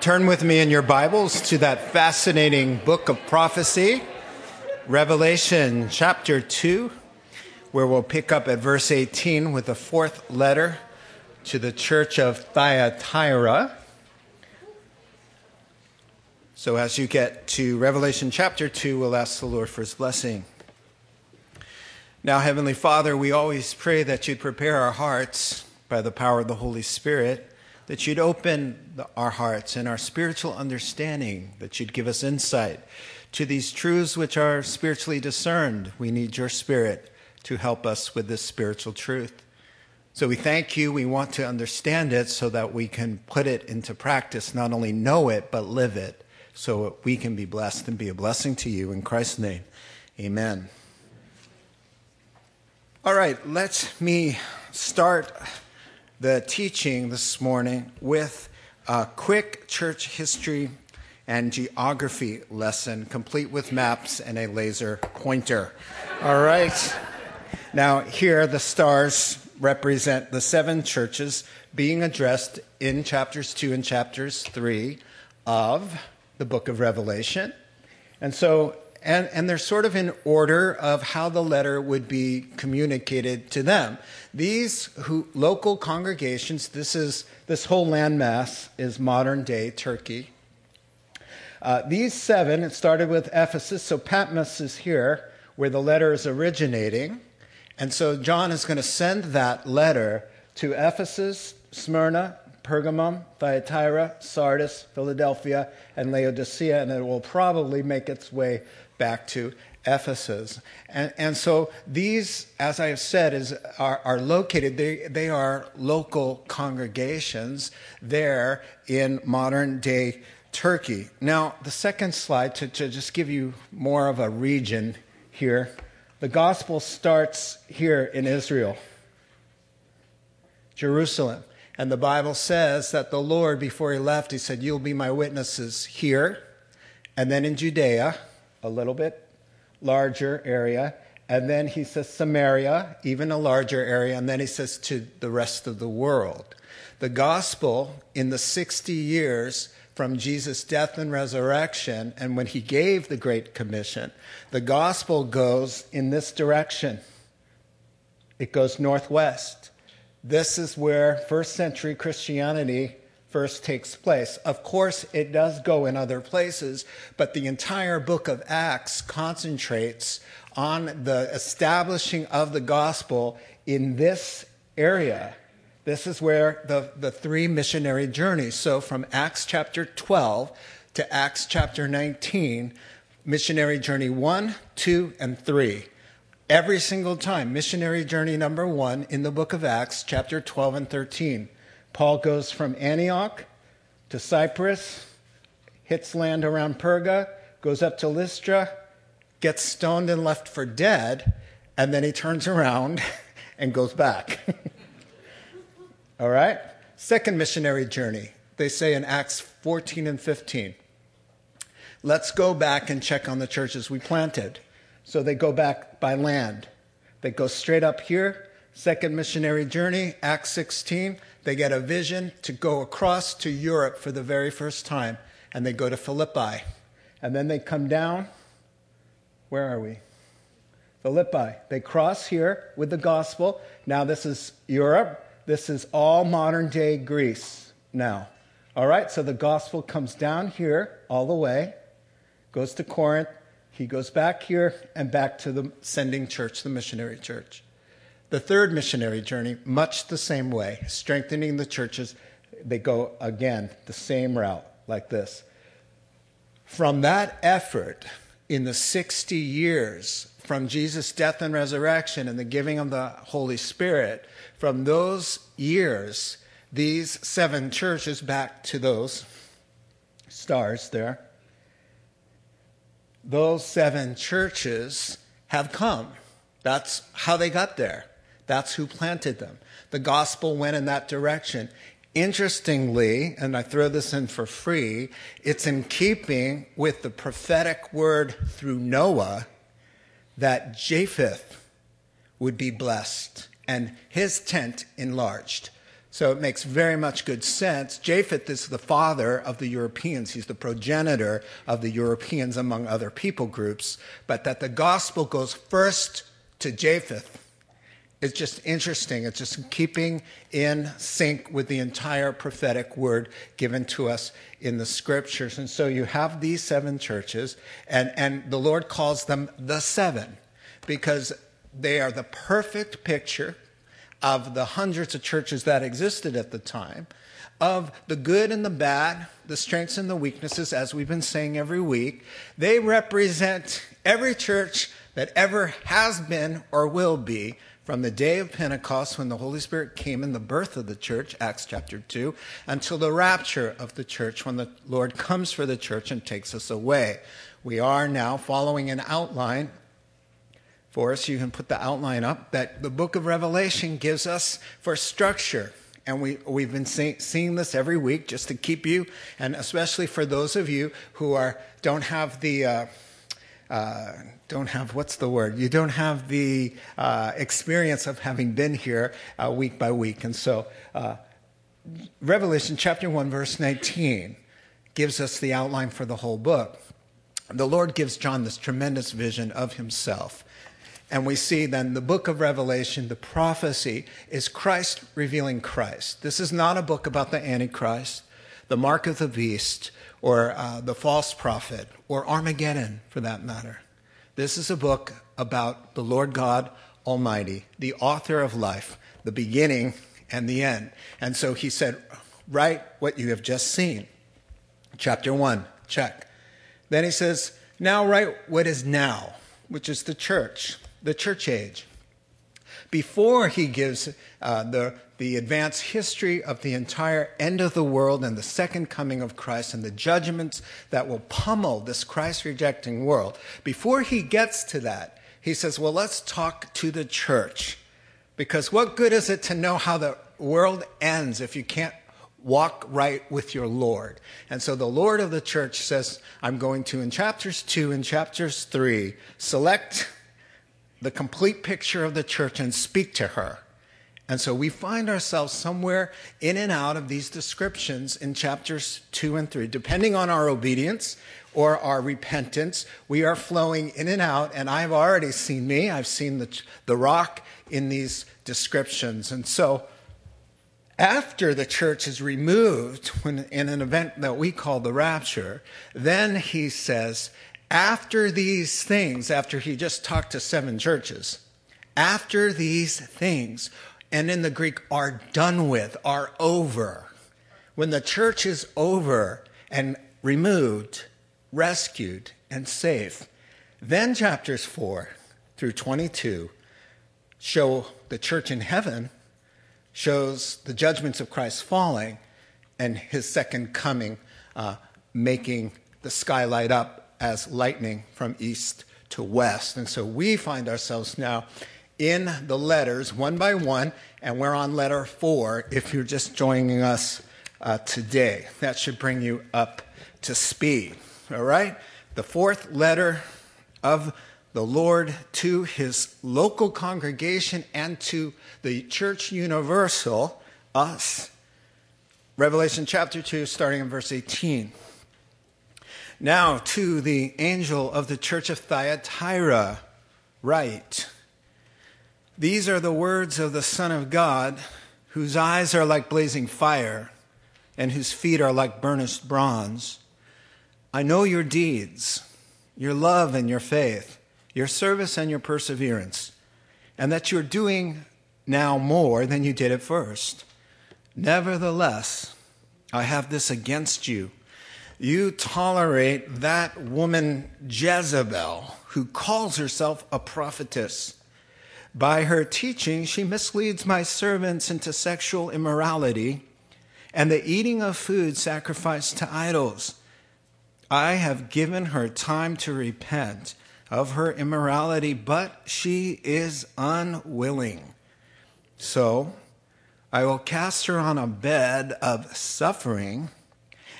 Turn with me in your Bibles to that fascinating book of prophecy, Revelation chapter 2, where we'll pick up at verse 18 with the fourth letter to the church of Thyatira. So, as you get to Revelation chapter 2, we'll ask the Lord for his blessing. Now, Heavenly Father, we always pray that you'd prepare our hearts by the power of the Holy Spirit, that you'd open the, our hearts and our spiritual understanding, that you'd give us insight to these truths which are spiritually discerned. We need your Spirit to help us with this spiritual truth. So we thank you. We want to understand it so that we can put it into practice, not only know it, but live it, so we can be blessed and be a blessing to you. In Christ's name, amen. All right, let me start the teaching this morning with a quick church history and geography lesson, complete with maps and a laser pointer. All right. Now, here the stars represent the seven churches being addressed in chapters 2 and chapters 3 of the book of Revelation. And so and, and they're sort of in order of how the letter would be communicated to them. These who, local congregations, this is this whole landmass is modern day Turkey. Uh, these seven, it started with Ephesus, so Patmos is here where the letter is originating. And so John is going to send that letter to Ephesus, Smyrna, Pergamum, Thyatira, Sardis, Philadelphia, and Laodicea, and it will probably make its way back to Ephesus. And, and so these, as I have said, is, are, are located, they, they are local congregations there in modern day Turkey. Now, the second slide, to, to just give you more of a region here, the gospel starts here in Israel, Jerusalem. And the Bible says that the Lord, before he left, he said, You'll be my witnesses here, and then in Judea, a little bit larger area. And then he says Samaria, even a larger area. And then he says to the rest of the world. The gospel in the 60 years from Jesus' death and resurrection, and when he gave the Great Commission, the gospel goes in this direction. It goes northwest. This is where first century Christianity first takes place. Of course, it does go in other places, but the entire book of Acts concentrates on the establishing of the gospel in this area. This is where the, the three missionary journeys. So from Acts chapter 12 to Acts chapter 19, missionary journey 1, 2, and 3. Every single time, missionary journey number 1 in the book of Acts, chapter 12 and 13. Paul goes from Antioch to Cyprus, hits land around Perga, goes up to Lystra, gets stoned and left for dead, and then he turns around and goes back. All right? Second missionary journey. They say in Acts 14 and 15. Let's go back and check on the churches we planted. So they go back by land. They go straight up here. Second missionary journey, Acts 16 they get a vision to go across to Europe for the very first time, and they go to Philippi. And then they come down. Where are we? Philippi. They cross here with the gospel. Now, this is Europe. This is all modern day Greece now. All right, so the gospel comes down here all the way, goes to Corinth. He goes back here and back to the sending church, the missionary church. The third missionary journey, much the same way, strengthening the churches. They go again the same route, like this. From that effort, in the 60 years from Jesus' death and resurrection and the giving of the Holy Spirit, from those years, these seven churches back to those stars there, those seven churches have come. That's how they got there. That's who planted them. The gospel went in that direction. Interestingly, and I throw this in for free, it's in keeping with the prophetic word through Noah that Japheth would be blessed and his tent enlarged. So it makes very much good sense. Japheth is the father of the Europeans. He's the progenitor of the Europeans among other people groups. But that the gospel goes first to Japheth is just interesting. It's just keeping in sync with the entire prophetic word given to us in the scriptures. And so you have these seven churches, and, and the Lord calls them the seven because they are the perfect picture of the hundreds of churches that existed at the time, of the good and the bad, the strengths and the weaknesses, as we've been saying every week. They represent every church that ever has been or will be from the day of Pentecost when the Holy Spirit came in the birth of the church, Acts chapter 2, until the rapture of the church when the Lord comes for the church and takes us away. We are now following an outline for us. You can put the outline up that the book of Revelation gives us for structure. And we, we've been see, seeing this every week just to keep you, and especially for those of you who are, don't have the, uh, uh, don't have what's the word you don't have the uh, experience of having been here uh, week by week and so uh, revelation chapter 1 verse 19 gives us the outline for the whole book the lord gives john this tremendous vision of himself and we see then the book of revelation the prophecy is christ revealing christ this is not a book about the antichrist the mark of the beast or uh, the false prophet or Armageddon for that matter. This is a book about the Lord God Almighty, the author of life, the beginning and the end. And so he said, Write what you have just seen. Chapter 1, check. Then he says, Now write what is now, which is the church, the church age. Before he gives uh, the the advanced history of the entire end of the world and the second coming of Christ and the judgments that will pummel this Christ rejecting world. Before he gets to that, he says, Well, let's talk to the church. Because what good is it to know how the world ends if you can't walk right with your Lord? And so the Lord of the church says, I'm going to, in chapters two and chapters three, select the complete picture of the church and speak to her. And so we find ourselves somewhere in and out of these descriptions in chapters two and three. Depending on our obedience or our repentance, we are flowing in and out. And I've already seen me, I've seen the, the rock in these descriptions. And so after the church is removed when, in an event that we call the rapture, then he says, after these things, after he just talked to seven churches, after these things, and in the Greek are done with, are over. When the church is over and removed, rescued, and safe, then chapters 4 through 22 show the church in heaven, shows the judgments of Christ falling, and his second coming, uh, making the sky light up as lightning from east to west. And so we find ourselves now in the letters one by one, and we're on letter four if you're just joining us uh, today. That should bring you up to speed. All right? The fourth letter of the Lord to his local congregation and to the church universal, us. Revelation chapter 2, starting in verse 18. Now to the angel of the church of Thyatira, write. These are the words of the Son of God, whose eyes are like blazing fire and whose feet are like burnished bronze. I know your deeds, your love and your faith, your service and your perseverance, and that you're doing now more than you did at first. Nevertheless, I have this against you. You tolerate that woman Jezebel, who calls herself a prophetess. By her teaching, she misleads my servants into sexual immorality and the eating of food sacrificed to idols. I have given her time to repent of her immorality, but she is unwilling. So I will cast her on a bed of suffering,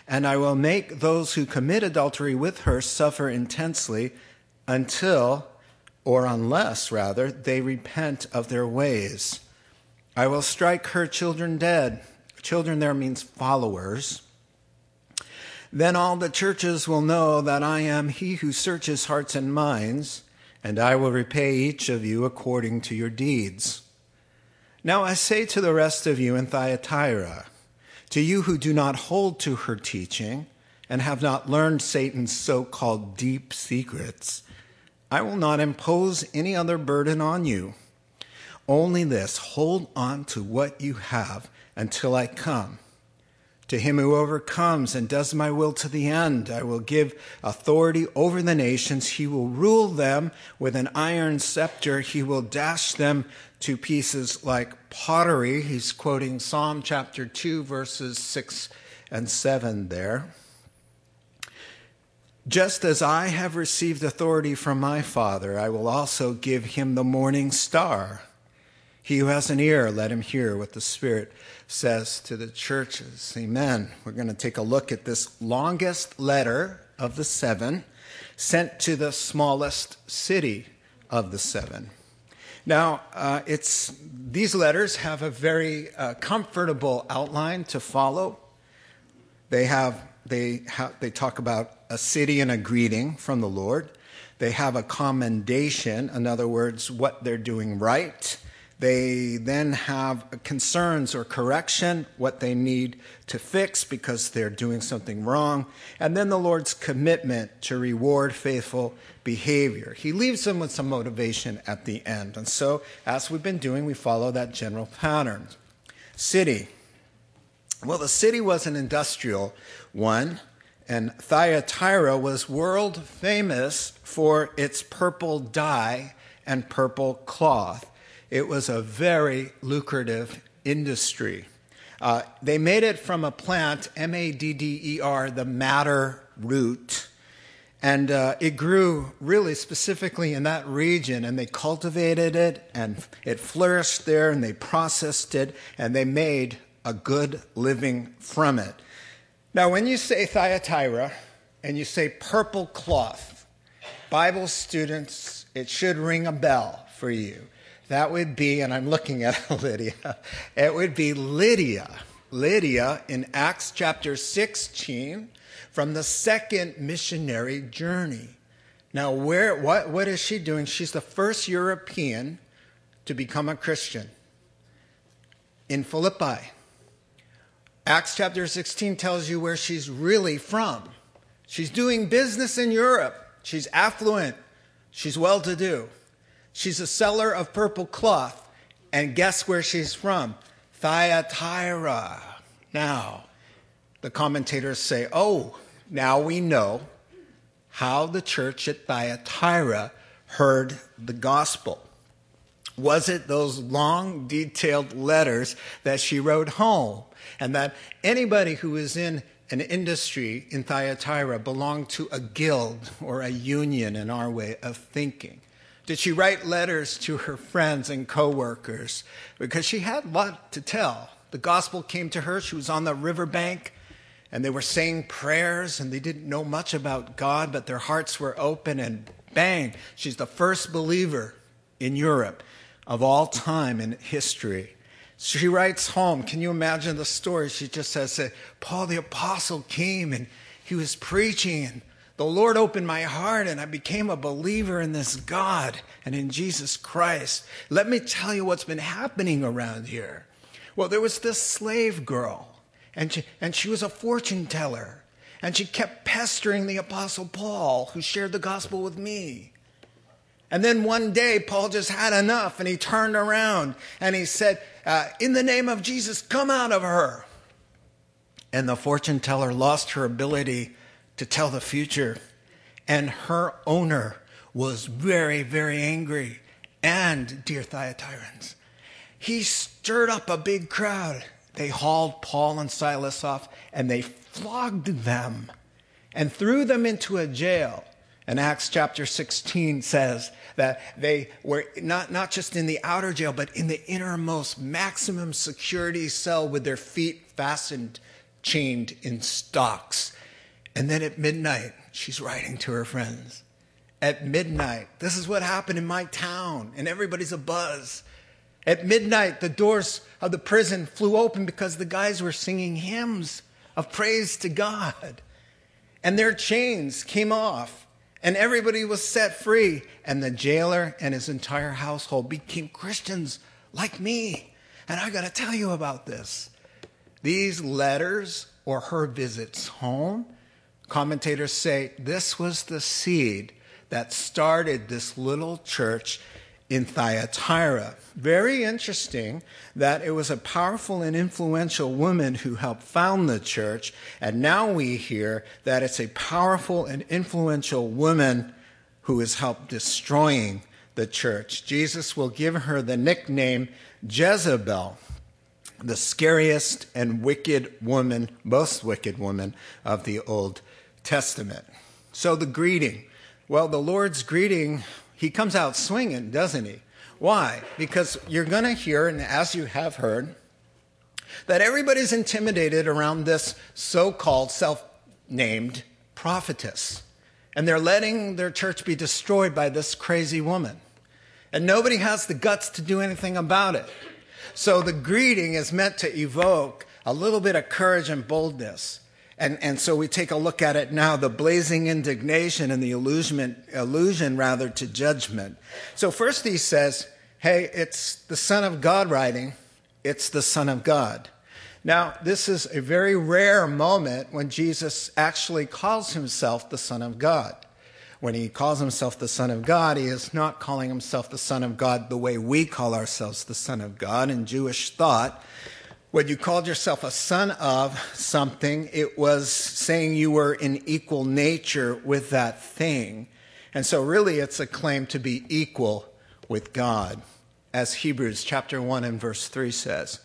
and I will make those who commit adultery with her suffer intensely until or unless, rather, they repent of their ways. I will strike her children dead, Children there means followers. Then all the churches will know that I am he who searches hearts and minds, and I will repay each of you according to your deeds. Now I say to the rest of you in Thyatira, to you who do not hold to her teaching and have not learned Satan's so called deep secrets, I will not impose any other burden on you. Only this hold on to what you have until I come. To him who overcomes and does my will to the end, I will give authority over the nations. He will rule them with an iron scepter. He will dash them to pieces like pottery. He's quoting Psalm chapter 2, verses 6 and 7 there. Just as I have received authority from my Father, I will also give him the morning star. He who has an ear, let him hear what the Spirit says to the churches. Amen. We're going to take a look at this longest letter of the seven sent to the smallest city of the seven. Now, uh, it's, these letters have a very uh, comfortable outline to follow. They, have, they, have, they talk about a city and a greeting from the Lord. They have a commendation, in other words, what they're doing right. They then have concerns or correction, what they need to fix because they're doing something wrong. And then the Lord's commitment to reward faithful behavior. He leaves them with some motivation at the end. And so, as we've been doing, we follow that general pattern. City. Well, the city was an industrial one, and Thyatira was world famous for its purple dye and purple cloth. It was a very lucrative industry. Uh, they made it from a plant, M A D D E R, the madder root. And uh, it grew really specifically in that region, and they cultivated it, and it flourished there, and they processed it, and they made a good living from it. Now, when you say Thyatira and you say purple cloth, Bible students, it should ring a bell for you. That would be, and I'm looking at Lydia, it would be Lydia. Lydia in Acts chapter 16 from the second missionary journey. Now, where, what, what is she doing? She's the first European to become a Christian in Philippi. Acts chapter 16 tells you where she's really from. She's doing business in Europe. She's affluent. She's well to do. She's a seller of purple cloth. And guess where she's from? Thyatira. Now, the commentators say, oh, now we know how the church at Thyatira heard the gospel. Was it those long, detailed letters that she wrote home? And that anybody who is in an industry in Thyatira belonged to a guild or a union in our way of thinking. Did she write letters to her friends and coworkers? Because she had a lot to tell. The gospel came to her. She was on the riverbank and they were saying prayers and they didn't know much about God, but their hearts were open and bang, she's the first believer in Europe of all time in history. She writes home. Can you imagine the story? She just says that Paul the apostle came and he was preaching and the Lord opened my heart and I became a believer in this God and in Jesus Christ. Let me tell you what's been happening around here. Well, there was this slave girl, and she, and she was a fortune teller, and she kept pestering the Apostle Paul, who shared the gospel with me. And then one day, Paul just had enough, and he turned around and he said, uh, In the name of Jesus, come out of her. And the fortune teller lost her ability to tell the future. And her owner was very, very angry. And, dear Thyatirans, he stirred up a big crowd. They hauled Paul and Silas off and they flogged them and threw them into a jail. And Acts chapter 16 says that they were not, not just in the outer jail, but in the innermost maximum security cell with their feet fastened, chained in stocks. And then at midnight, she's writing to her friends. At midnight, this is what happened in my town, and everybody's a buzz. At midnight, the doors of the prison flew open because the guys were singing hymns of praise to God. And their chains came off, and everybody was set free. And the jailer and his entire household became Christians like me. And I got to tell you about this. These letters or her visits home, commentators say this was the seed that started this little church in Thyatira. Very interesting that it was a powerful and influential woman who helped found the church, and now we hear that it's a powerful and influential woman who has helped destroying the church. Jesus will give her the nickname Jezebel, the scariest and wicked woman, most wicked woman of the Old Testament. So the greeting. Well, the Lord's greeting he comes out swinging, doesn't he? Why? Because you're going to hear, and as you have heard, that everybody's intimidated around this so called self named prophetess. And they're letting their church be destroyed by this crazy woman. And nobody has the guts to do anything about it. So the greeting is meant to evoke a little bit of courage and boldness. And, and so we take a look at it now the blazing indignation and the illusion, illusion rather to judgment. So, first he says, Hey, it's the Son of God writing, it's the Son of God. Now, this is a very rare moment when Jesus actually calls himself the Son of God. When he calls himself the Son of God, he is not calling himself the Son of God the way we call ourselves the Son of God in Jewish thought when you called yourself a son of something, it was saying you were in equal nature with that thing. And so, really, it's a claim to be equal with God, as Hebrews chapter 1 and verse 3 says.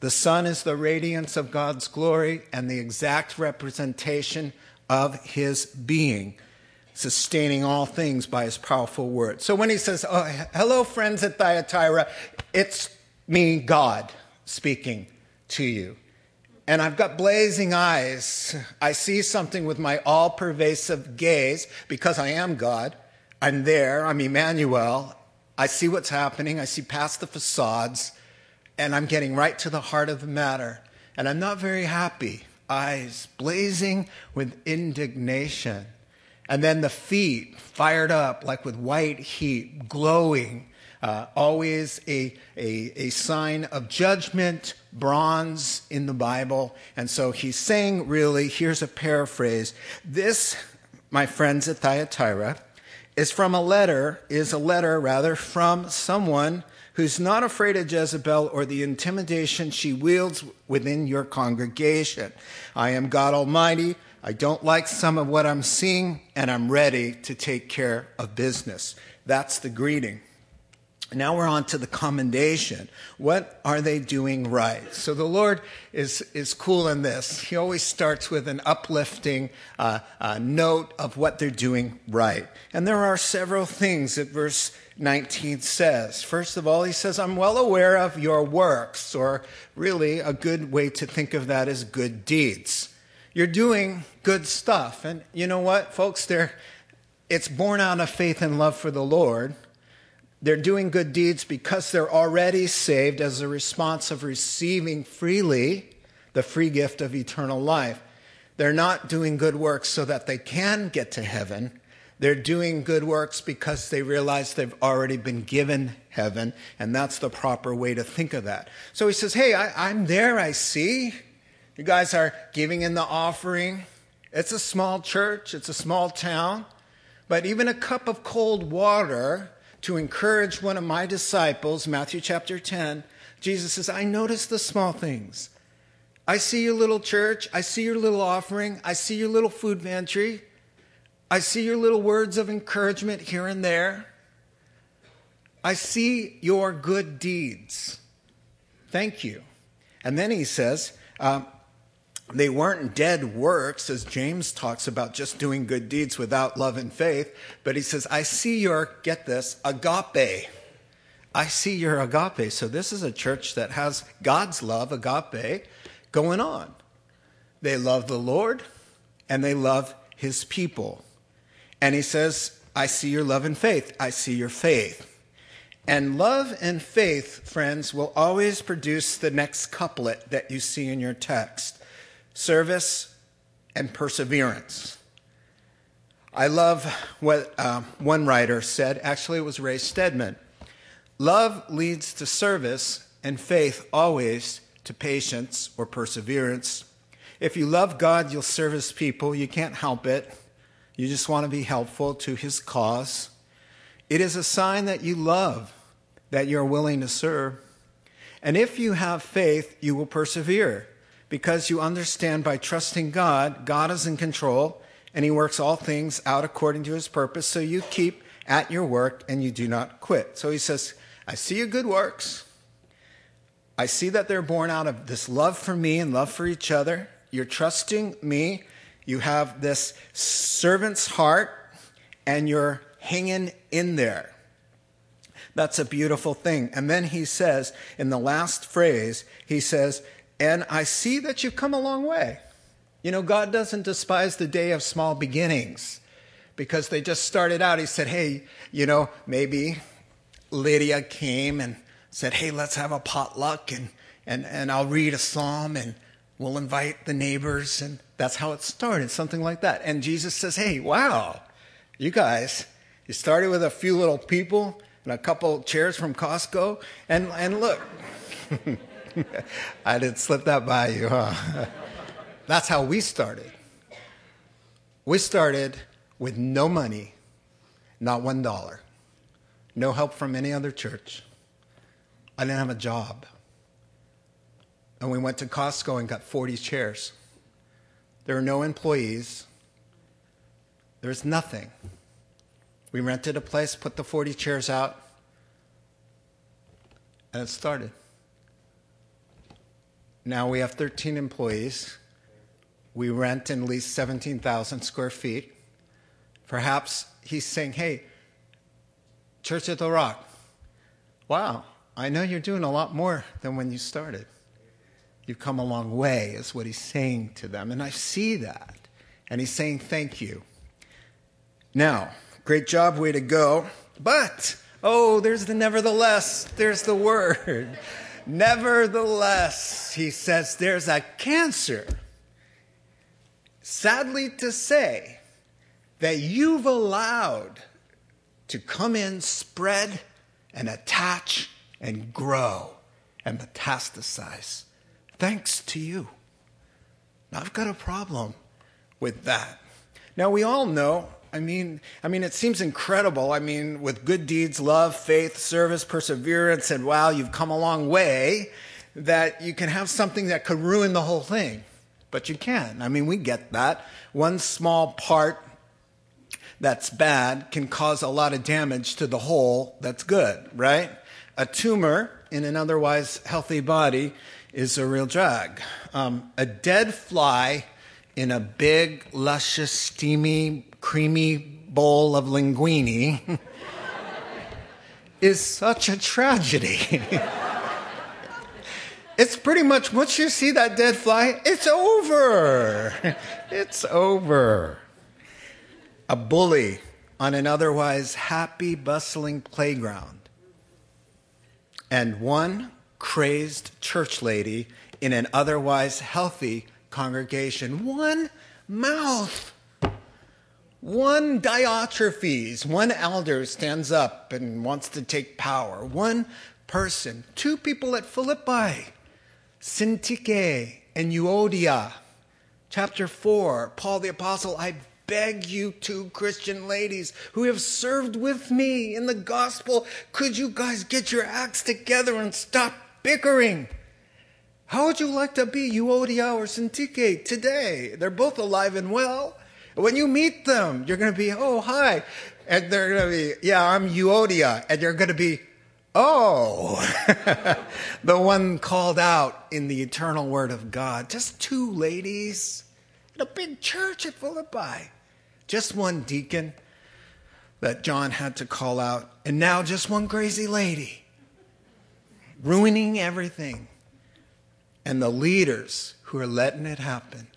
The Son is the radiance of God's glory and the exact representation of his being, sustaining all things by his powerful word. So when he says, oh, Hello, friends at Thyatira, it's me, God, speaking to you. And I've got blazing eyes. I see something with my all pervasive gaze because I am God. I'm there. I'm Emmanuel. I see what's happening. I see past the facades. And I'm getting right to the heart of the matter. And I'm not very happy. Eyes blazing with indignation. And then the feet fired up like with white heat, glowing uh, always a, a, a sign of judgment, bronze in the Bible. And so he's saying, really, here's a paraphrase. This, my friends at Thyatira, is from a letter, is a letter rather from someone who's not afraid of Jezebel or the intimidation she wields within your congregation. I am God Almighty. I don't like some of what I'm seeing, and I'm ready to take care of business. That's the greeting. Now we're on to the commendation. What are they doing right? So the Lord is, is cool in this. He always starts with an uplifting uh, uh, note of what they're doing right. And there are several things that verse 19 says. First of all, he says, I'm well aware of your works, or really a good way to think of that is good deeds. You're doing good stuff. And you know what, folks? They're, it's born out of faith and love for the Lord they're doing good deeds because they're already saved as a response of receiving freely the free gift of eternal life. They're not doing good works so that they can get to heaven. They're doing good works because they realize they've already been given heaven, and that's the proper way to think of that. So he says, Hey, I, am there, I see. You guys are giving in the offering. It's a small church, it's a small town, but even a cup of cold water to encourage one of my disciples, Matthew chapter 10, Jesus says, I notice the small things. I see your little church. I see your little offering. I see your little food pantry. I see your little words of encouragement here and there. I see your good deeds. Thank you. And then he says, uh, they weren't dead works, as James talks about just doing good deeds without love and faith. But he says, I see your, get this, agape. I see your agape. So this is a church that has God's love, agape, going on. They love the Lord and they love his people. And he says, I see your love and faith. I see your faith. And love and faith, friends, will always produce the next couplet that you see in your text service and perseverance. I love what uh, one writer said. Actually, it was Ray Stedman. Love leads to service, and faith always to patience or perseverance. If you love God, you'll service people. You can't help it. You just want to be helpful to his cause. It is a sign that you love, that you're willing to serve. And if you have faith, you will persevere because you understand by trusting God, God is in control and he works all things out according to his purpose. So you keep at your work and you do not quit. So he says, I see your good works. I see that they're born out of this love for me and love for each other. You're trusting me. You have this servant's heart and you're hanging in there. That's a beautiful thing. And then he says, in the last phrase, he says, And I see that you've come a long way. You know, God doesn't despise the day of small beginnings because they just started out. He said, Hey, you know, maybe Lydia came and said, Hey, let's have a potluck and, and, and I'll read a psalm and we'll invite the neighbors. And that's how it started, something like that. And Jesus says, Hey, wow, you guys, you started with a few little people and a couple chairs from Costco. And, and look, I didn't slip that by you, huh? That's how we started. We started with no money, not one dollar, no help from any other church. I didn't have a job. And we went to Costco and got 40 chairs. There were no employees. There was nothing. We rented a place, put the 40 chairs out, and it started. Now we have 13 employees. We rent and lease 17,000 square feet. Perhaps he's saying, hey, Church at the Rock, wow, I know you're doing a lot more than when you started. You've come a long way, is what he's saying to them. And I see that. And he's saying, thank you. Now, great job, way to go. But, oh, there's the nevertheless. There's the word. Nevertheless, he says, there's a cancer sadly to say, that you've allowed to come in, spread, and attach, and grow, and metastasize. Thanks to you. Now, I've got a problem with that. Now, we all know I mean, I mean, it seems incredible. I mean, with good deeds, love, faith, service, perseverance, and wow, you've come a long way, that you can have something that could ruin the whole thing but you can. I mean, we get that. One small part that's bad can cause a lot of damage to the whole that's good, right? A tumor in an otherwise healthy body is a real drag. Um, a dead fly in a big, luscious, steamy, creamy bowl of linguine is such a tragedy. It's pretty much once you see that dead fly, it's over. it's over. A bully on an otherwise happy, bustling playground, and one crazed church lady in an otherwise healthy congregation. One mouth. One Diotrephes, one elder stands up and wants to take power. One person, two people at Philippi Syntyche and Euodia. Chapter 4, Paul the Apostle, I beg you two Christian ladies who have served with me in the gospel, could you guys get your acts together and stop bickering? How would you like to be Euodia or Syntyche today? They're both alive and well. When you meet them, you're going to be, oh, hi. And they're going to be, yeah, I'm Euodia. And you're going to be, Oh, the one called out in the eternal word of God. Just two ladies in a big church at Philippi. Just one deacon that John had to call out. And now just one crazy lady ruining everything. And the leaders who are letting it happen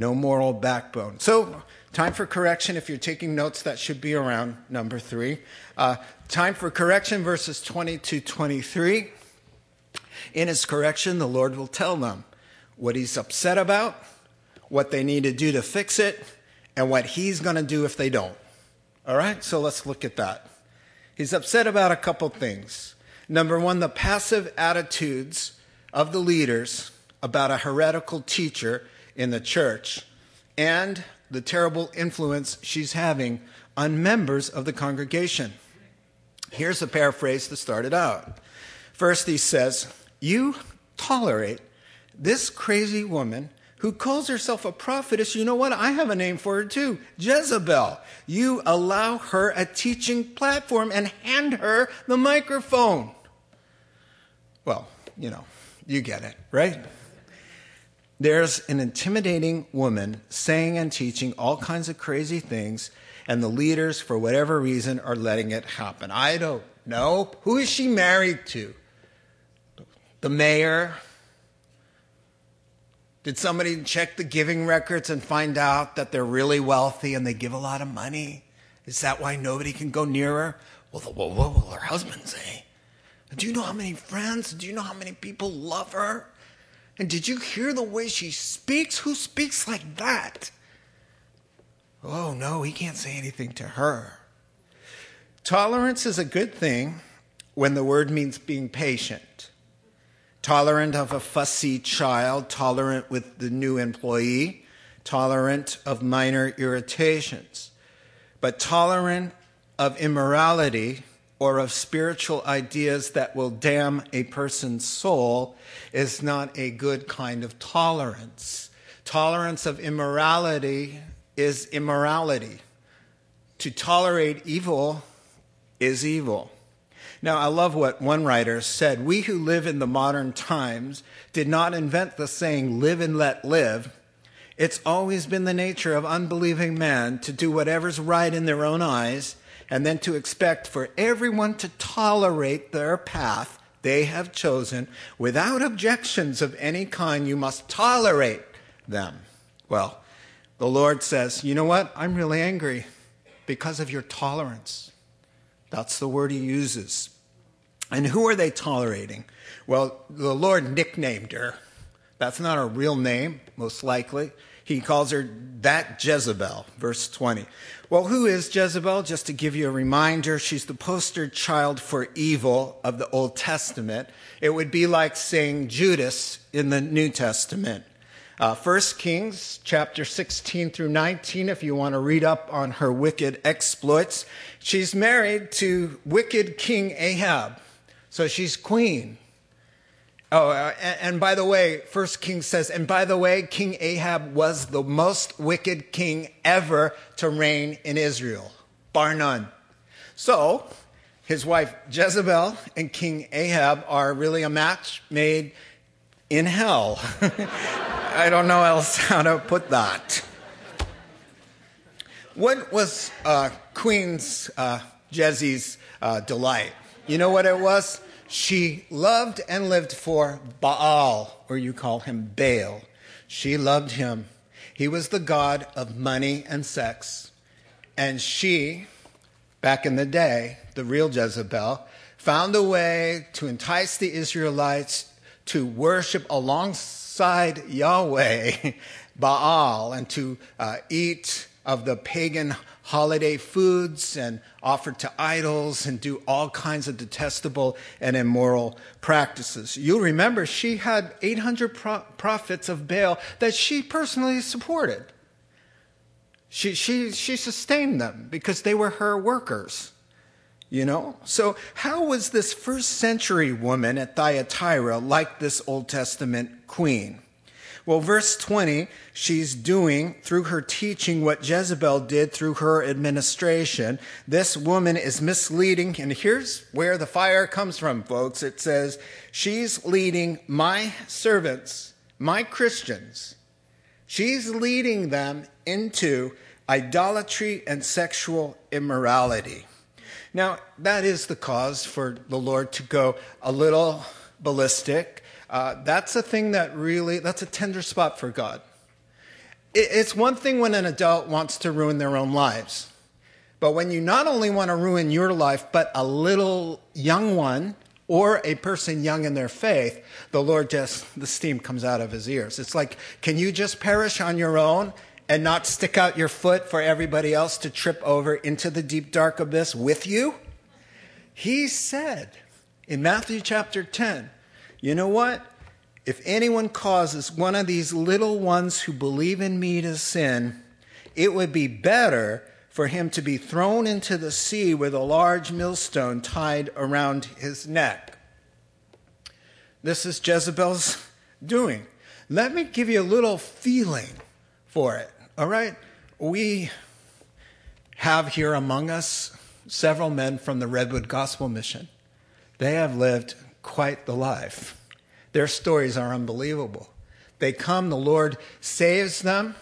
no moral backbone. So, time for correction. If you're taking notes, that should be around number three. Uh, time for correction, verses 20 to 23. In his correction, the Lord will tell them what he's upset about, what they need to do to fix it, and what he's going to do if they don't. All right, so let's look at that. He's upset about a couple things. Number one, the passive attitudes of the leaders about a heretical teacher in the church and the terrible influence she's having on members of the congregation. Here's a paraphrase to start it out. First, he says, You tolerate this crazy woman who calls herself a prophetess. You know what? I have a name for her too Jezebel. You allow her a teaching platform and hand her the microphone. Well, you know, you get it, right? There's an intimidating woman saying and teaching all kinds of crazy things, and the leaders, for whatever reason, are letting it happen. I don't know. Who is she married to? The mayor? Did somebody check the giving records and find out that they're really wealthy and they give a lot of money? Is that why nobody can go near her? Well, what will her husband say? Do you know how many friends? Do you know how many people love her? And did you hear the way she speaks? Who speaks like that? Oh, no, he can't say anything to her. Tolerance is a good thing when the word means being patient. Tolerant of a fussy child, tolerant with the new employee, tolerant of minor irritations. But tolerant of immorality or of spiritual ideas that will damn a person's soul is not a good kind of tolerance. Tolerance of immorality is immorality. To tolerate evil is evil. Now, I love what one writer said. We who live in the modern times did not invent the saying, live and let live. It's always been the nature of unbelieving man to do whatever's right in their own eyes and then to expect for everyone to tolerate their path they have chosen without objections of any kind. You must tolerate them. Well, the Lord says, You know what? I'm really angry because of your tolerance. That's the word he uses. And who are they tolerating? Well, the Lord nicknamed her. That's not her real name, most likely. He calls her that Jezebel, verse 20. Well, who is Jezebel? Just to give you a reminder, she's the poster child for evil of the Old Testament. It would be like saying Judas in the New Testament. Uh, 1 Kings chapter 16 through 19, if you want to read up on her wicked exploits. She's married to wicked King Ahab. So she's queen. Oh, uh, and, by the way, First King says, and by the way, King Ahab was the most wicked king ever to reign in Israel, bar none. So, his wife Jezebel and King Ahab are really a match made in hell. I don't know else how to put that. What was uh, Queen's uh, Jezzy's uh, delight? You know what it was? She loved and lived for Baal, or you call him Baal. She loved him. He was the god of money and sex. And she, back in the day, the real Jezebel, found a way to entice the Israelites to worship alongside Yahweh, Baal, and to uh, eat of the pagan holiday foods and offer to idols and do all kinds of detestable and immoral practices. You'll remember she had 800 pro- prophets of Baal that she personally supported. She, she, she sustained them because they were her workers. You know? So, how was this first century woman at Thyatira like this Old Testament queen? Well, verse 20, she's doing through her teaching what Jezebel did through her administration. This woman is misleading, and here's where the fire comes from, folks. It says, She's leading my servants, my Christians, she's leading them into idolatry and sexual immorality. Now, that is the cause for the Lord to go a little ballistic uh, that's a thing that really, that's a tender spot for God. It's one thing when an adult wants to ruin their own lives. But when you not only want to ruin your life, but a little young one or a person young in their faith, the Lord just, the steam comes out of his ears. It's like, can you just perish on your own and not stick out your foot for everybody else to trip over into the deep, dark abyss with you? He said in Matthew chapter 10, you know what? If anyone causes one of these little ones who believe in me to sin, it would be better for him to be thrown into the sea with a large millstone tied around his neck. This is Jezebel's doing. Let me give you a little feeling for it, all right? We have here among us several men from the Redwood Gospel Mission. They have lived quite the life. Their stories are unbelievable. They come, the Lord saves them,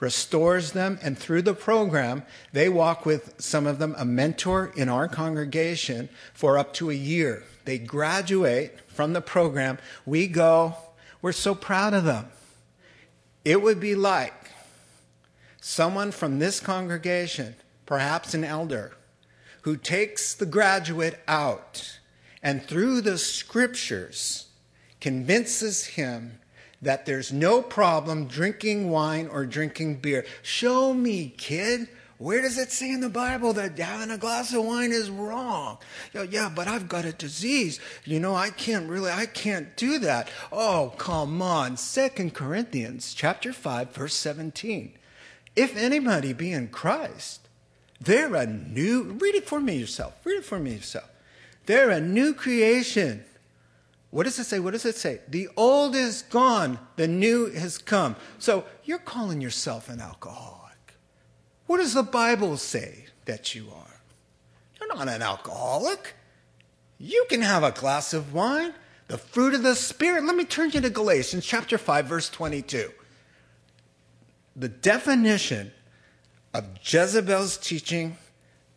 restores them, and through the program, they walk with some of them a mentor in our congregation for up to a year. They graduate from the program. We go, we're so proud of them. It would be like someone from this congregation, perhaps an elder, who takes the graduate out and through the scriptures, convinces him that there's no problem drinking wine or drinking beer. Show me, kid. Where does it say in the Bible that having a glass of wine is wrong? yeah, but I've got a disease. You know, I can't really, I can't do that. Oh, come on. Second Corinthians chapter 5, verse 17. If anybody be in Christ, they're a new, read it for me yourself. Read it for me yourself. They're a new creation. What does it say? What does it say? The old is gone, the new has come. So you're calling yourself an alcoholic. What does the Bible say that you are? You're not an alcoholic. You can have a glass of wine, the fruit of the Spirit. Let me turn you to Galatians chapter 5, verse 22. The definition of Jezebel's teaching,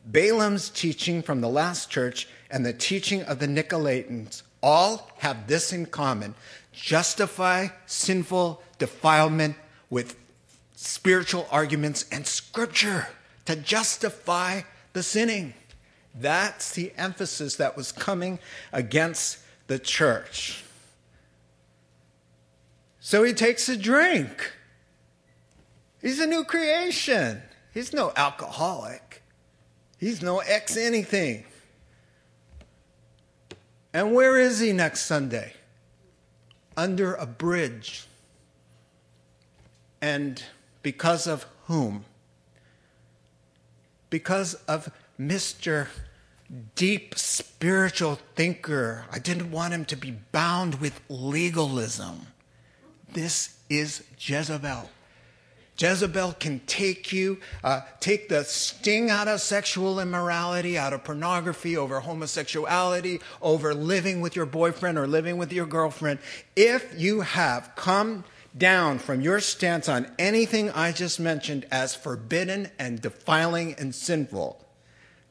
Balaam's teaching from the last church, and the teaching of the Nicolaitans all have this in common justify sinful defilement with spiritual arguments and scripture to justify the sinning. That's the emphasis that was coming against the church. So he takes a drink. He's a new creation. He's no alcoholic. He's no ex anything. And where is he next Sunday? Under a bridge. And because of whom? Because of Mr. Deep spiritual thinker. I didn't want him to be bound with legalism. This is Jezebel. Jezebel can take you, uh, take the sting out of sexual immorality, out of pornography, over homosexuality, over living with your boyfriend or living with your girlfriend. If you have come down from your stance on anything I just mentioned as forbidden and defiling and sinful,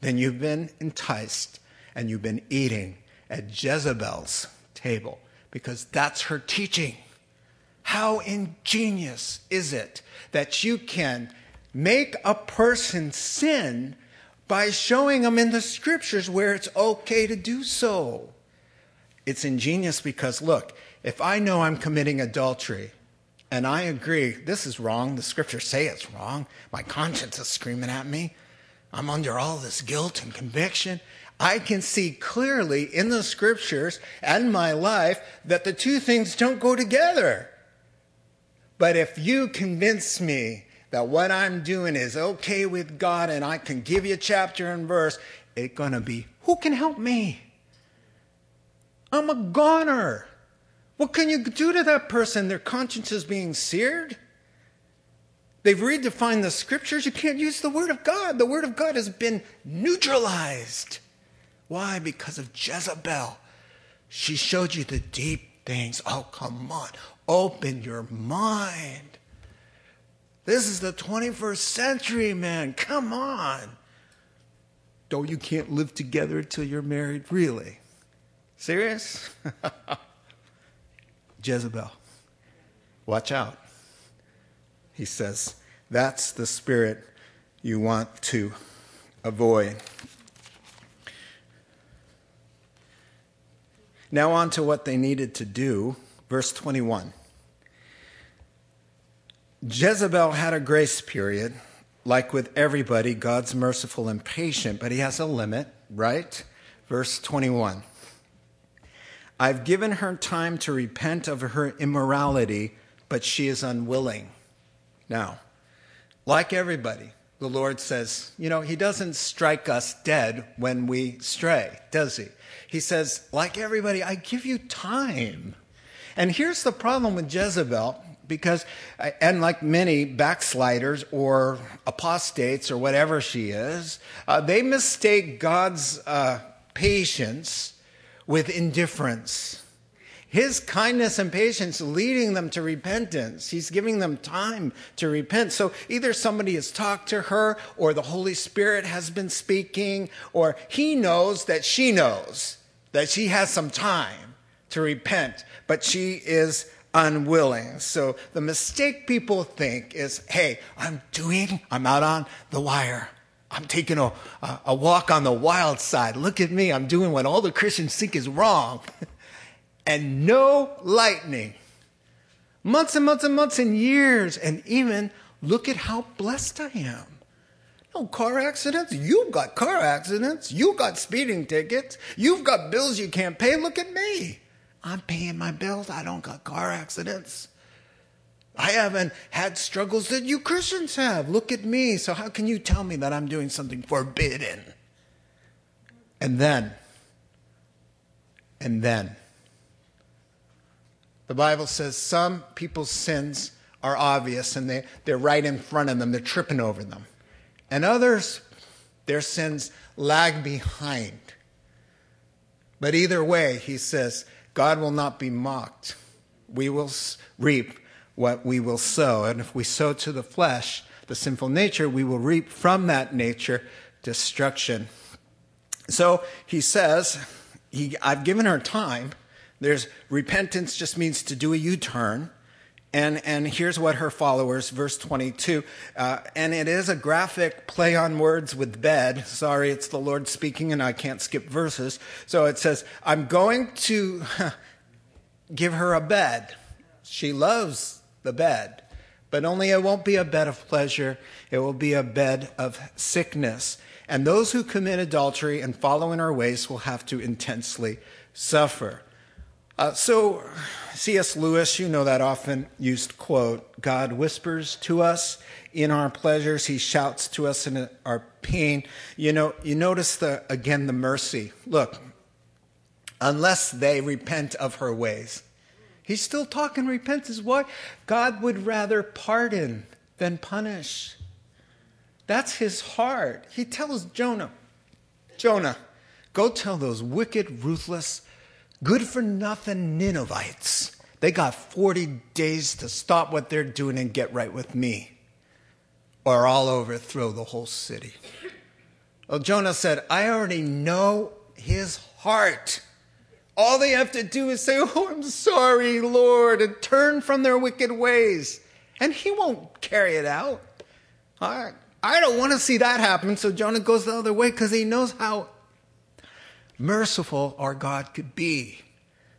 then you've been enticed and you've been eating at Jezebel's table because that's her teaching. How ingenious is it that you can make a person sin by showing them in the scriptures where it's okay to do so? It's ingenious because, look, if I know I'm committing adultery and I agree, this is wrong, the scriptures say it's wrong, my conscience is screaming at me, I'm under all this guilt and conviction. I can see clearly in the scriptures and my life that the two things don't go together. But if you convince me that what I'm doing is okay with God and I can give you chapter and verse, it's going to be who can help me? I'm a goner. What can you do to that person? Their conscience is being seared. They've redefined the scriptures. You can't use the word of God. The word of God has been neutralized. Why? Because of Jezebel. She showed you the deep things. Oh, come on. Open your mind. This is the 21st century, man. Come on. Though you can't live together till you're married. Really? Serious? Jezebel. Watch out. he says. That's the spirit you want to avoid. Now, on to what they needed to do. Verse 21. Jezebel had a grace period. Like with everybody, God's merciful and patient, but he has a limit, right? Verse 21. I've given her time to repent of her immorality, but she is unwilling. Now, like everybody, the Lord says, you know, He doesn't strike us dead when we stray, does He? He says, like everybody, I give you time. And here's the problem with Jezebel, because, and like many backsliders or apostates or whatever she is, uh, they mistake God's uh, patience with indifference. His kindness and patience leading them to repentance. He's giving them time to repent. So either somebody has talked to her, or the Holy Spirit has been speaking, or he knows that she knows that she has some time to repent, but she is unwilling. So the mistake people think is hey, I'm doing, I'm out on the wire. I'm taking a, a, walk on the wild side. Look at me. I'm doing what all the Christians think is wrong. and no lightning. Months and months and months and years. And even look at how blessed I am. No car accidents. You've got car accidents. You've got speeding tickets. You've got bills you can't pay. Look at me. I'm paying my bills. I don't got car accidents. I haven't had struggles that you Christians have. Look at me. So, how can you tell me that I'm doing something forbidden? And then, and then, the Bible says some people's sins are obvious and they, they're right in front of them, they're tripping over them. And others, their sins lag behind. But either way, he says, God will not be mocked. We will reap what we will sow. And if we sow to the flesh, the sinful nature, we will reap from that nature destruction. So he says, he, I've given her time. There's repentance just means to do a U turn. And, and here's what her followers, verse 22, uh, and it is a graphic play on words with bed. Sorry, it's the Lord speaking and I can't skip verses. So it says, I'm going to give her a bed. She loves the bed. But only it won't be a bed of pleasure, it will be a bed of sickness. And those who commit adultery and follow in our ways will have to intensely suffer. Uh, so, C.S. Lewis, you know that often used quote God whispers to us in our pleasures, He shouts to us in our pain. You know, you notice the, again, the mercy. Look, unless they repent of her ways. He's still talking repentance. Why? God would rather pardon than punish. That's his heart. He tells Jonah, Jonah, go tell those wicked, ruthless, good for nothing Ninevites. They got 40 days to stop what they're doing and get right with me, or I'll overthrow the whole city. Well, Jonah said, I already know his heart. All they have to do is say, Oh, I'm sorry, Lord, and turn from their wicked ways. And he won't carry it out. I, I don't want to see that happen. So Jonah goes the other way because he knows how merciful our God could be.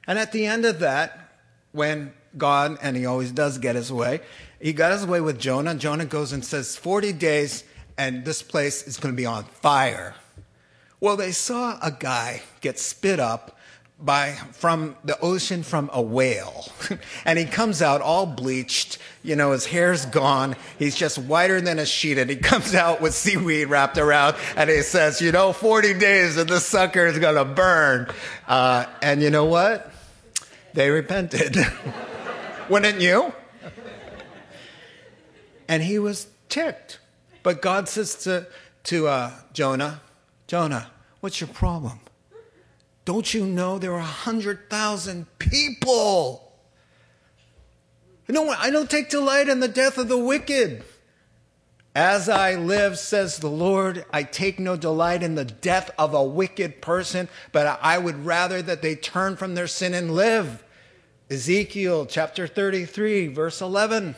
And at the end of that, when God, and he always does get his way, he got his way with Jonah. Jonah goes and says, 40 days, and this place is going to be on fire. Well, they saw a guy get spit up by from the ocean from a whale. And he comes out all bleached you know his hair's gone. He's just whiter than a sheet and he comes out with seaweed wrapped around and he says you know 40 days and the sucker is going to burn. Uh, and you know what? They repented. Wouldn't you? And he was ticked. But god says to, to uh, jonah jonah what's your problem don't you know there are 100,000 people? No, I don't take delight in the death of the wicked. As I live, says the Lord, I take no delight in the death of a wicked person, but I would rather that they turn from their sin and live. Ezekiel chapter 33, verse 11.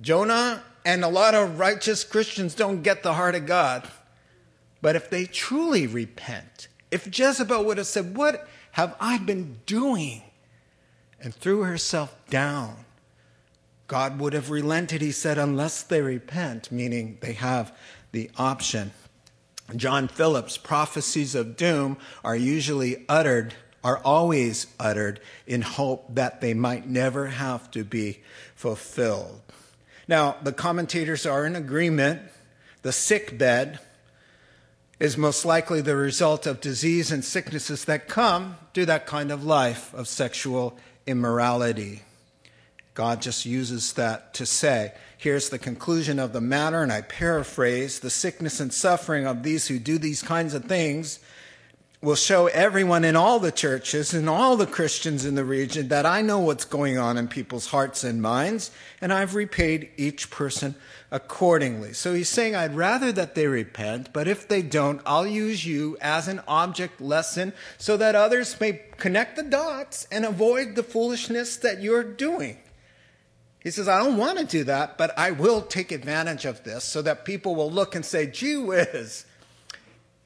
Jonah and a lot of righteous Christians don't get the heart of God. But if they truly repent, if Jezebel would have said, What have I been doing? and threw herself down, God would have relented, he said, unless they repent, meaning they have the option. John Phillips' prophecies of doom are usually uttered, are always uttered in hope that they might never have to be fulfilled. Now, the commentators are in agreement. The sick bed is most likely the result of disease and sicknesses that come to that kind of life of sexual immorality. God just uses that to say, here's the conclusion of the matter, and I paraphrase the sickness and suffering of these who do these kinds of things will show everyone in all the churches and all the Christians in the region that I know what's going on in people's hearts and minds, and I've repaid each person accordingly. So he's saying, I'd rather that they repent, but if they don't, I'll use you as an object lesson so that others may connect the dots and avoid the foolishness that you're doing. He says, I don't want to do that, but I will take advantage of this so that people will look and say, gee whiz,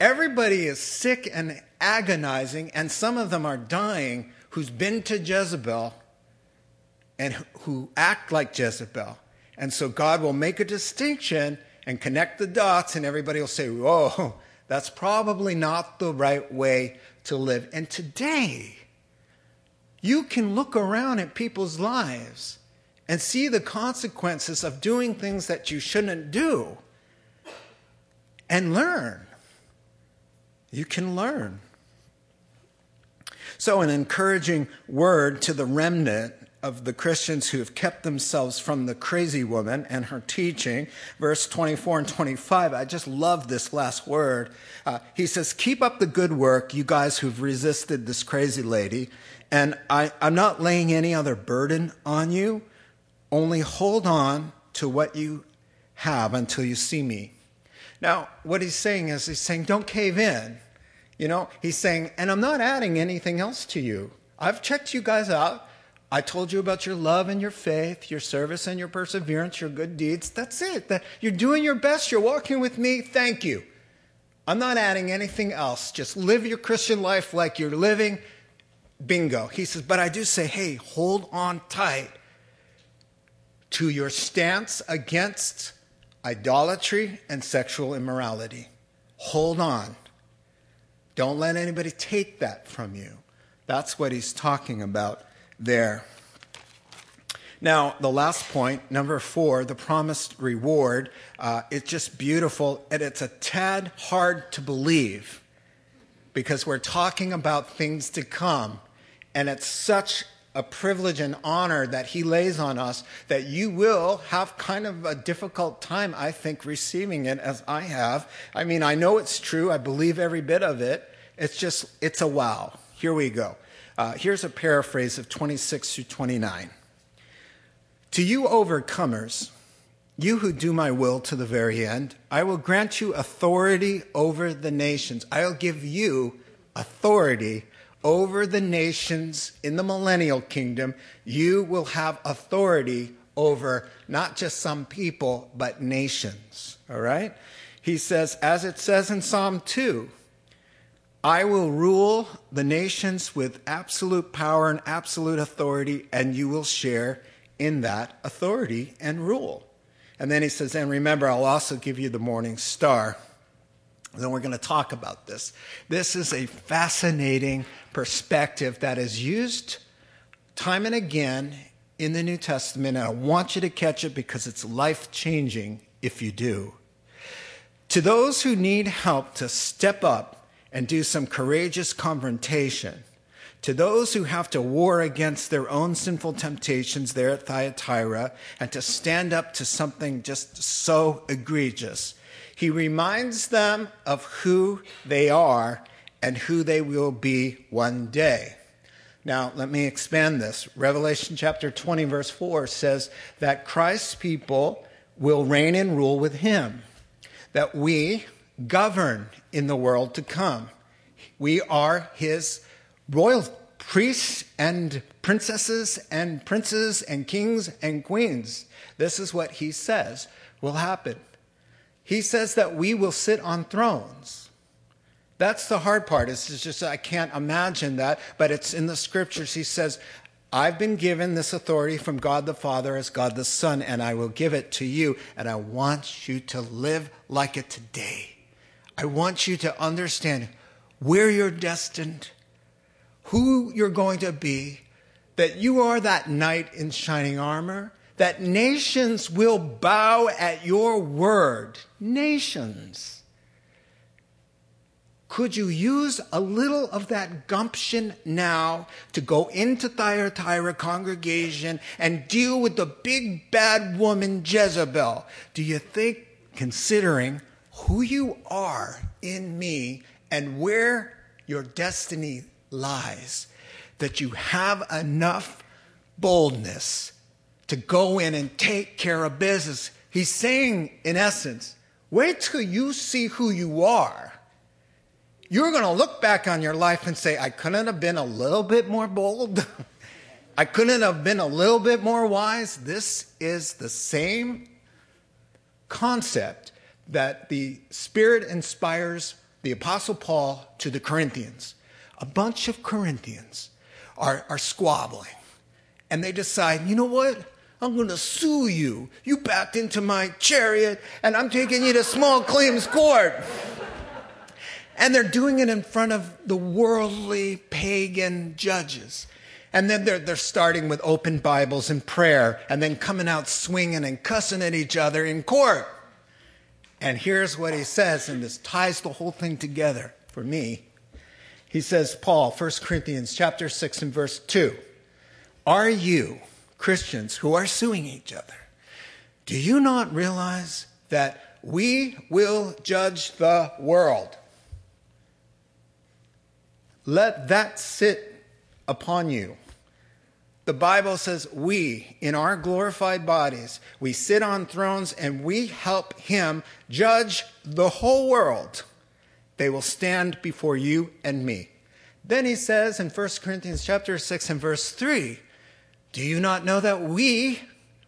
everybody is sick and agonizing, and some of them are dying who's been to Jezebel and who act like Jezebel. And so God will make a distinction and connect the dots, and everybody will say, Whoa, that's probably not the right way to live. And today, you can look around at people's lives and see the consequences of doing things that you shouldn't do and learn. You can learn. So, an encouraging word to the remnant of the Christians who have kept themselves from the crazy woman and her teaching. Verse 24 and 25, I just love this last word. Uh, he says, Keep up the good work, you guys who've resisted this crazy lady. And I, I'm not laying any other burden on you. Only hold on to what you have until you see me. Now, what he's saying is, he's saying, don't cave in. You know, he's saying, and I'm not adding anything else to you. I've checked you guys out. I told you about your love and your faith, your service and your perseverance, your good deeds. That's it. That you're doing your best. You're walking with me. Thank you. I'm not adding anything else. Just live your Christian life like you're living. Bingo. He says, but I do say, hey, hold on tight to your stance against idolatry and sexual immorality. Hold on. Don't let anybody take that from you. That's what he's talking about there. Now, the last point, number four, the promised reward. Uh, it's just beautiful, and it's a tad hard to believe because we're talking about things to come, and it's such a privilege and honor that He lays on us that you will have kind of a difficult time, I think, receiving it as I have. I mean, I know it's true, I believe every bit of it. It's just, it's a wow. Here we go. Uh, here's a paraphrase of 26 through 29. To you overcomers, you who do my will to the very end, I will grant you authority over the nations. I'll give you authority over the nations in the millennial kingdom, you will have authority over not just some people, but nations. All right? He says, as it says in Psalm 2, I will rule the nations with absolute power and absolute authority, and you will share in that authority and rule. And then he says, and remember, I'll also give you the morning star. Then we're going to talk about this. This is a fascinating perspective that is used time and again in the New Testament, and I want you to catch it because it's life changing if you do. To those who need help to step up and do some courageous confrontation, to those who have to war against their own sinful temptations there at Thyatira and to stand up to something just so egregious, he reminds them of who they are and who they will be one day. Now, let me expand this. Revelation chapter 20, verse 4 says that Christ's people will reign and rule with him, that we govern in the world to come. We are his royal priests and princesses and princes and kings and queens. This is what he says will happen. He says that we will sit on thrones. That's the hard part. It's just, I can't imagine that, but it's in the scriptures. He says, I've been given this authority from God the Father as God the Son, and I will give it to you. And I want you to live like it today. I want you to understand where you're destined, who you're going to be, that you are that knight in shining armor, that nations will bow at your word. Nations. Could you use a little of that gumption now to go into Thyatira congregation and deal with the big bad woman Jezebel? Do you think, considering who you are in me and where your destiny lies, that you have enough boldness to go in and take care of business? He's saying, in essence, wait till you see who you are you're going to look back on your life and say, I couldn't have been a little bit more bold. I couldn't have been a little bit more wise. This is the same concept that the Spirit inspires the Apostle Paul to the Corinthians. A bunch of Corinthians are, are squabbling, and they decide, you know what? I'm going to sue you. You backed into my chariot, and I'm taking you to small claims court. And they're doing it in front of the worldly pagan judges. And then they're, they're starting with open Bibles and prayer, and then coming out swinging and cussing at each other in court. And here's what he says, and this ties the whole thing together for me. He says, Paul, 1 Corinthians chapter 6 and verse 2. Are you, Christians who are suing each other, do you not realize that we will judge the world? Let that sit upon you. The Bible says we, in our glorified bodies, we sit on thrones and we help him judge the whole world. They will stand before you and me. Then he says in 1 Corinthians chapter 6 and verse 3, do you not know that we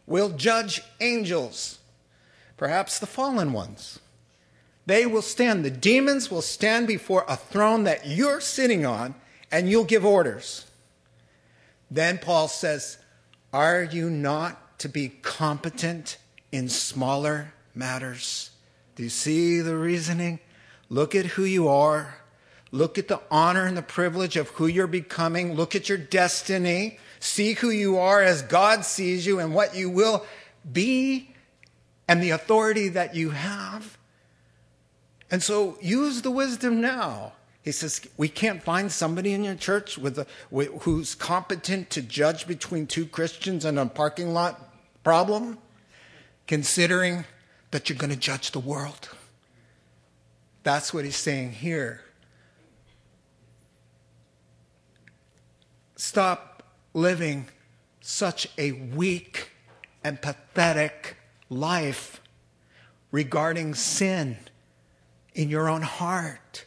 will judge angels, perhaps the fallen ones? They will stand, the demons will stand before a throne that you're sitting on, and you'll give orders. Then Paul says, Are you not to be competent in smaller matters? Do you see the reasoning? Look at who you are. Look at the honor and the privilege of who you're becoming. Look at your destiny. See who you are as God sees you and what you will be and the authority that you have. And so use the wisdom now. He says, We can't find somebody in your church with a, who's competent to judge between two Christians in a parking lot problem, considering that you're going to judge the world. That's what he's saying here. Stop living such a weak and pathetic life regarding sin in your own heart.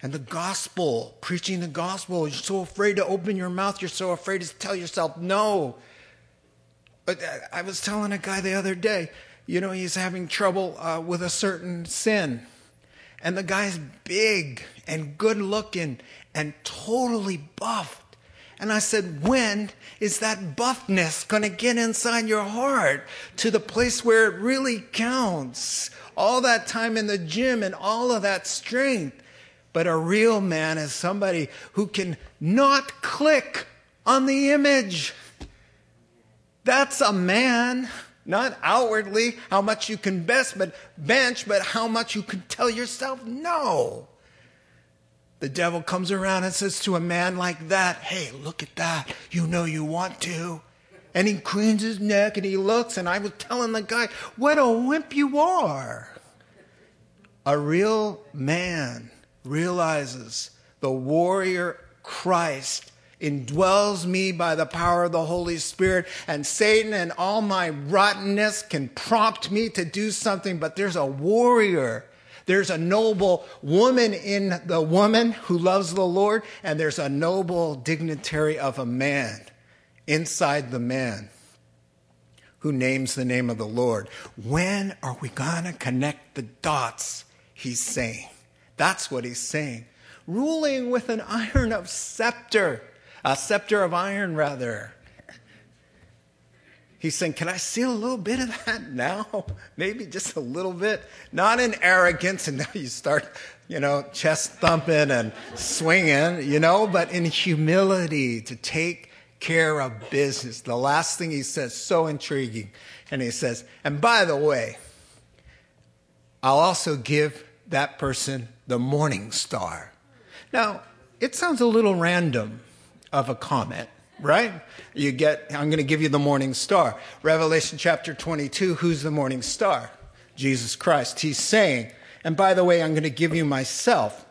And the gospel, preaching the gospel, you're so afraid to open your mouth, you're so afraid to tell yourself no. But I was telling a guy the other day, you know, he's having trouble uh, with a certain sin. And the guy's big and good looking and totally buffed. And I said, when is that buffness going to get inside your heart to the place where it really counts? all that time in the gym and all of that strength. But a real man is somebody who can not click on the image. That's a man, not outwardly how much you can best but bench, but how much you can tell yourself no. The devil comes around and says to a man like that, Hey, look at that. You know you want to. And he cranes his neck and he looks, and I was telling the guy, What a wimp you are. A real man realizes the warrior Christ indwells me by the power of the Holy Spirit, and Satan and all my rottenness can prompt me to do something, but there's a warrior There's a noble woman in the woman who loves the Lord, and there's a noble dignitary of a man inside the man who names the name of the Lord. When are we going to connect the dots? He's saying. That's what he's saying. Ruling with an iron of scepter, a scepter of iron, rather. He's saying, Can I see a little bit of that now? Maybe just a little bit. Not in arrogance, and now you start, you know, chest thumping and swinging, you know, but in humility to take care of business. The last thing he says, so intriguing. And he says, And by the way, I'll also give that person the morning star. Now, it sounds a little random of a comment right? You get, I'm going to give you the morning star. Revelation chapter 22, who's the morning star? Jesus Christ. He's saying, and by the way, I'm going to give you myself.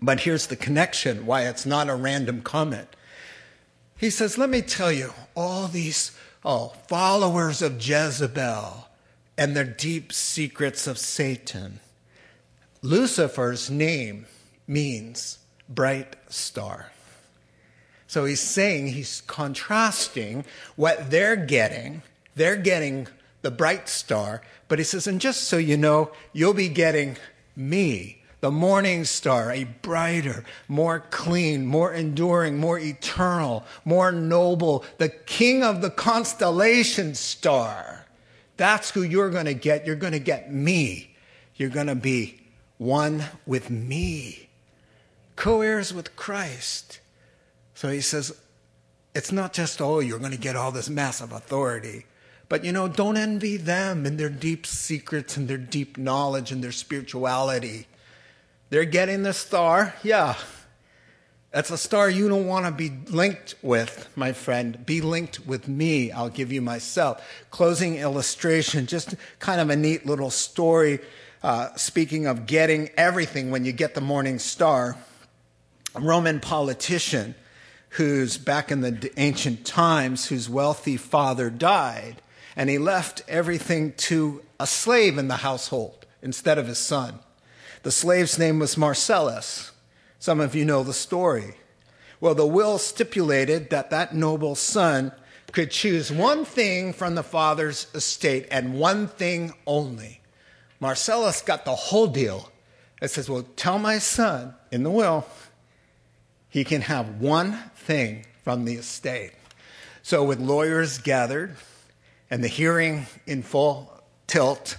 But here's the connection why it's not a random comment. He says, Let me tell you, all these oh, followers of Jezebel and their deep secrets of Satan. Lucifer's name means bright star. So he's saying, he's contrasting what they're getting. They're getting the bright star, but he says, and just so you know, you'll be getting me, the morning star, a brighter, more clean, more enduring, more eternal, more noble, the king of the constellation star. That's who you're going to get. You're going to get me. You're going to be one with me, co heirs with Christ. So he says, it's not just, oh, you're going to get all this massive authority. But you know, don't envy them and their deep secrets and their deep knowledge and their spirituality. They're getting the star. Yeah. That's a star you don't want to be linked with, my friend. Be linked with me. I'll give you myself. Closing illustration, just kind of a neat little story. Uh, speaking of getting everything when you get the morning star, a Roman politician who's back in the ancient times, whose wealthy father died, and he left everything to a slave in the household instead of his son. The slave's name was Marcellus. Some of you know the story. Well, the will stipulated that that noble son could choose one thing from the father's estate and one thing only. Marcellus got the whole deal. It says, Well, tell my son in the will, he can have one thing from the estate. So, with lawyers gathered and the hearing in full tilt,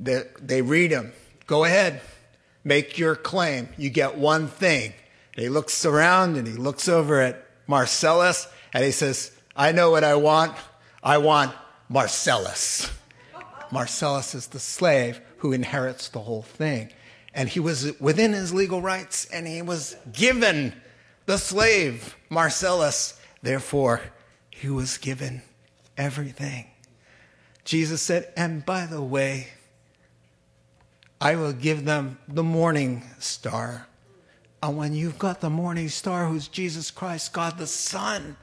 they, they read him. Go ahead, make your claim. You get one thing. And he looks around and he looks over at Marcellus and he says, I know what I want. I want Marcellus. Marcellus is the slave who inherits the whole thing. And he was within his legal rights and he was given the slave, Marcellus. Therefore, he was given everything. Jesus said, and by the way, I will give them the morning star. And when you've got the morning star, who's Jesus Christ, God the Son,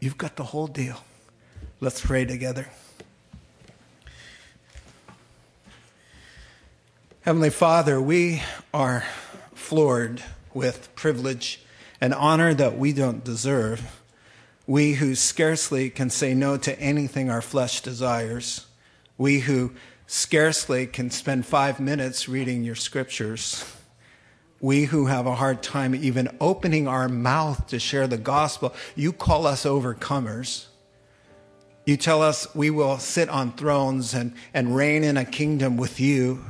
you've got the whole deal. Let's pray together. Heavenly Father, we are floored with privilege and honor that we don't deserve. We who scarcely can say no to anything our flesh desires. We who scarcely can spend five minutes reading your scriptures. We who have a hard time even opening our mouth to share the gospel. You call us overcomers. You tell us we will sit on thrones and, and reign in a kingdom with you.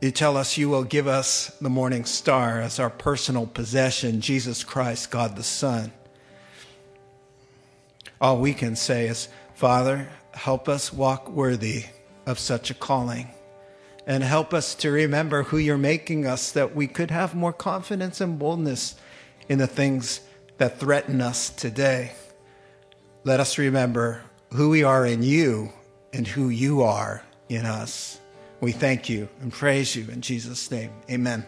You tell us you will give us the morning star as our personal possession, Jesus Christ, God the Son. All we can say is, Father, help us walk worthy of such a calling. And help us to remember who you're making us, that we could have more confidence and boldness in the things that threaten us today. Let us remember who we are in you and who you are in us. We thank you and praise you in Jesus' name. Amen.